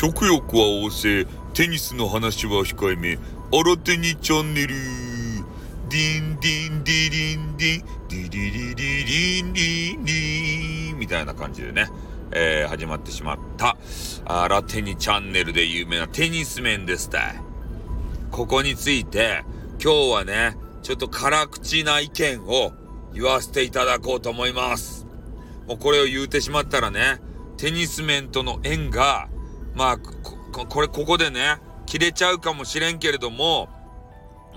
食欲は旺盛、テニスの話は控えめ、新手にチャンネル。ディンディンディリンディン、ディリリリリンリンリン、みたいな感じでね、えー、始まってしまった、新手にチャンネルで有名なテニス面ですたい。ここについて、今日はね、ちょっと辛口な意見を言わせていただこうと思います。もうこれを言うてしまったらね、テニス面との縁が、まあ、ここれ、ここでね、切れちゃうかもしれんけれども、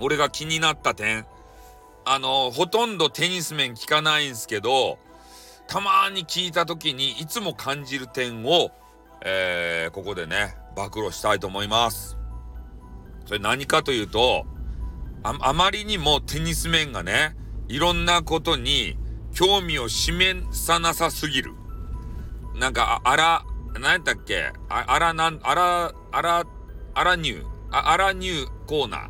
俺が気になった点、あの、ほとんどテニス面聞かないんすけど、たまに聞いた時にいつも感じる点を、えー、ここでね、暴露したいと思います。それ何かというと、あ、あまりにもテニス面がね、いろんなことに興味を示さなさすぎる。なんか、あら、何やったっけ？ああらなん、あら、あら、あらニュー、ああらニューコーナー。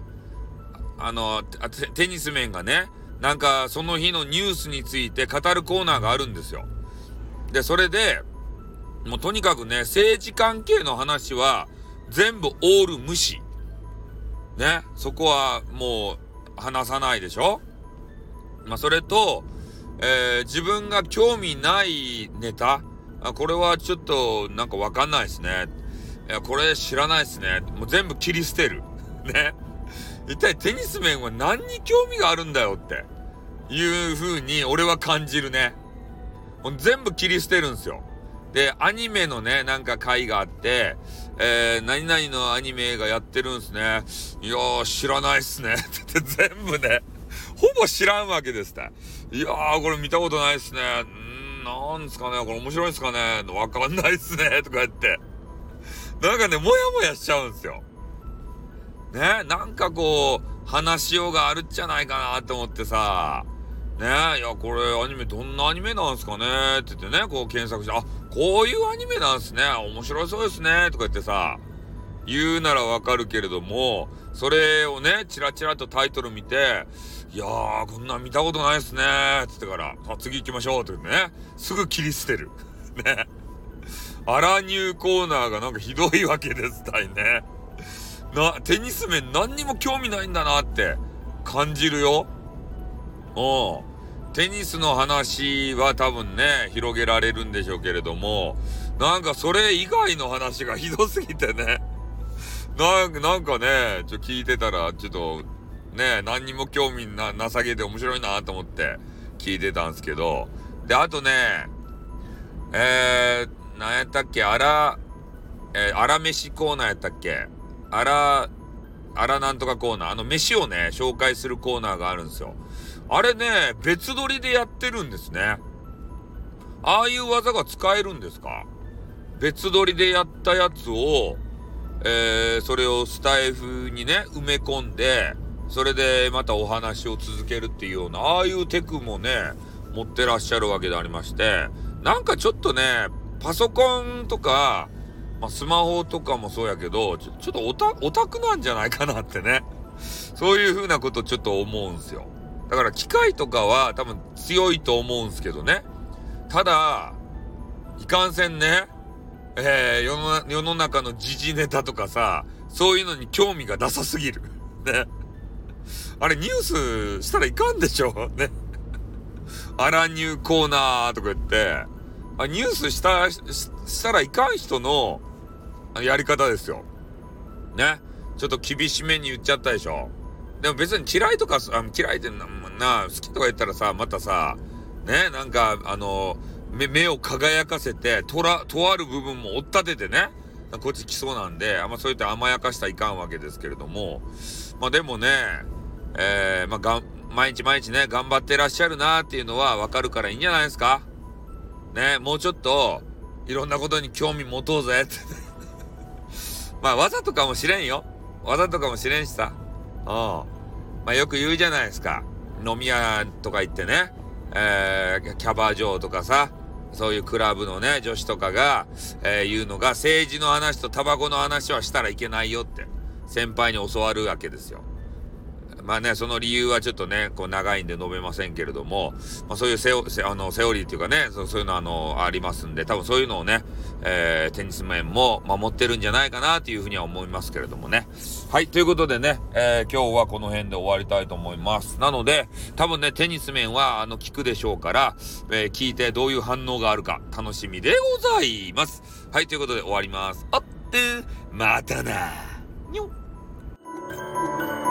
あのテ、ニス面がね、なんかその日のニュースについて語るコーナーがあるんですよ。で、それで、もうとにかくね、政治関係の話は全部オール無視。ね、そこはもう話さないでしょ？まあ、それと、えー、自分が興味ないネタあ、これはちょっとなんかわかんないですね。いや、これ知らないですね。もう全部切り捨てる。ね。一体テニス面は何に興味があるんだよっていう風に俺は感じるね。もう全部切り捨てるんですよ。で、アニメのね、なんか回があって、えー、何々のアニメがやってるんすね。いやー、知らないっすね。って全部ね、ほぼ知らんわけですって。いやー、これ見たことないっすね。なんですかねこれ面白いっすかねわかんないっすね。とか言って。なんかね、もやもやしちゃうんですよ。ね、なんかこう、話しようがあるっじゃないかなと思ってさ、ねいや、これアニメどんなアニメなんすかねって言ってね、こう検索して、あ、こういうアニメなんすね。面白そうですね。とか言ってさ、言うならわかるけれども、それをね、チラチラとタイトル見て、いやー、こんなん見たことないっすねー。つってから、あ、次行きましょう。って言ってね、すぐ切り捨てる。ね。アラニューコーナーがなんかひどいわけですたいね。な、テニス面何にも興味ないんだなって感じるよ。うん。テニスの話は多分ね、広げられるんでしょうけれども、なんかそれ以外の話がひどすぎてね。なんか、なんかね、ちょ、聞いてたら、ちょっと、ね、何にも興味な、なさげで面白いなと思って聞いてたんですけど、で、あとね、えー、なんやったっけ、あら、えー、あら飯コーナーやったっけ？あら、あらなんとかコーナー、あの飯をね、紹介するコーナーがあるんですよ。あれね、別撮りでやってるんですね。ああいう技が使えるんですか？別撮りでやったやつを、えー、それをスタイフにね、埋め込んで、それでまたお話を続けるっていうような、ああいうテクもね、持ってらっしゃるわけでありまして、なんかちょっとね、パソコンとか、まあ、スマホとかもそうやけど、ちょちょっとオタ、オタクなんじゃないかなってね。そういう風なことちょっと思うんすよ。だから機械とかは多分強いと思うんすけどね。ただ、いかんせんね、えー、世の世の中の時事ネタとかさ、そういうのに興味がなさすぎる。ね。あれニュースしたらいかんでしょ？ね。アラニューコーナーとか言って、あニュースしたし、たらいかん人のやり方ですよ。ね。ちょっと厳しめに言っちゃったでしょ。でも別に嫌いとか、あ嫌いってな、好きとか言ったらさ、またさ、ね、なんか、あの、目を輝かせて、とら、とある部分も追っ立ててね、こっち来そうなんで、あんまそうやって甘やかしたらいかんわけですけれども、まあでもね、えー、まあがん、毎日毎日ね、頑張ってらっしゃるなーっていうのはわかるからいいんじゃないですか？ね、もうちょっと、いろんなことに興味持とうぜって まあ、わざとかもしれんよ。わざとかもしれんしさ。うん。まあ、よく言うじゃないですか。飲み屋とか行ってね、えー、キャバ嬢とかさ、そういうクラブのね、女子とかが、えー、言うのが、政治の話とタバコの話はしたらいけないよって、先輩に教わるわけですよ。まあね、その理由はちょっとね、こう長いんで述べませんけれども、まあそういうセオ、あの、セオリーっていうかね、そういうのあの、ありますんで、多分そういうのをね、えー、テニス面も守ってるんじゃないかなっていうふうには思いますけれどもね。はい、ということでね、えー、今日はこの辺で終わりたいと思います。なので、多分ね、テニス面は、あの、聞くでしょうから、えー、聞いてどういう反応があるか、楽しみでございます。はい、ということで終わります。あって、またな。にょっ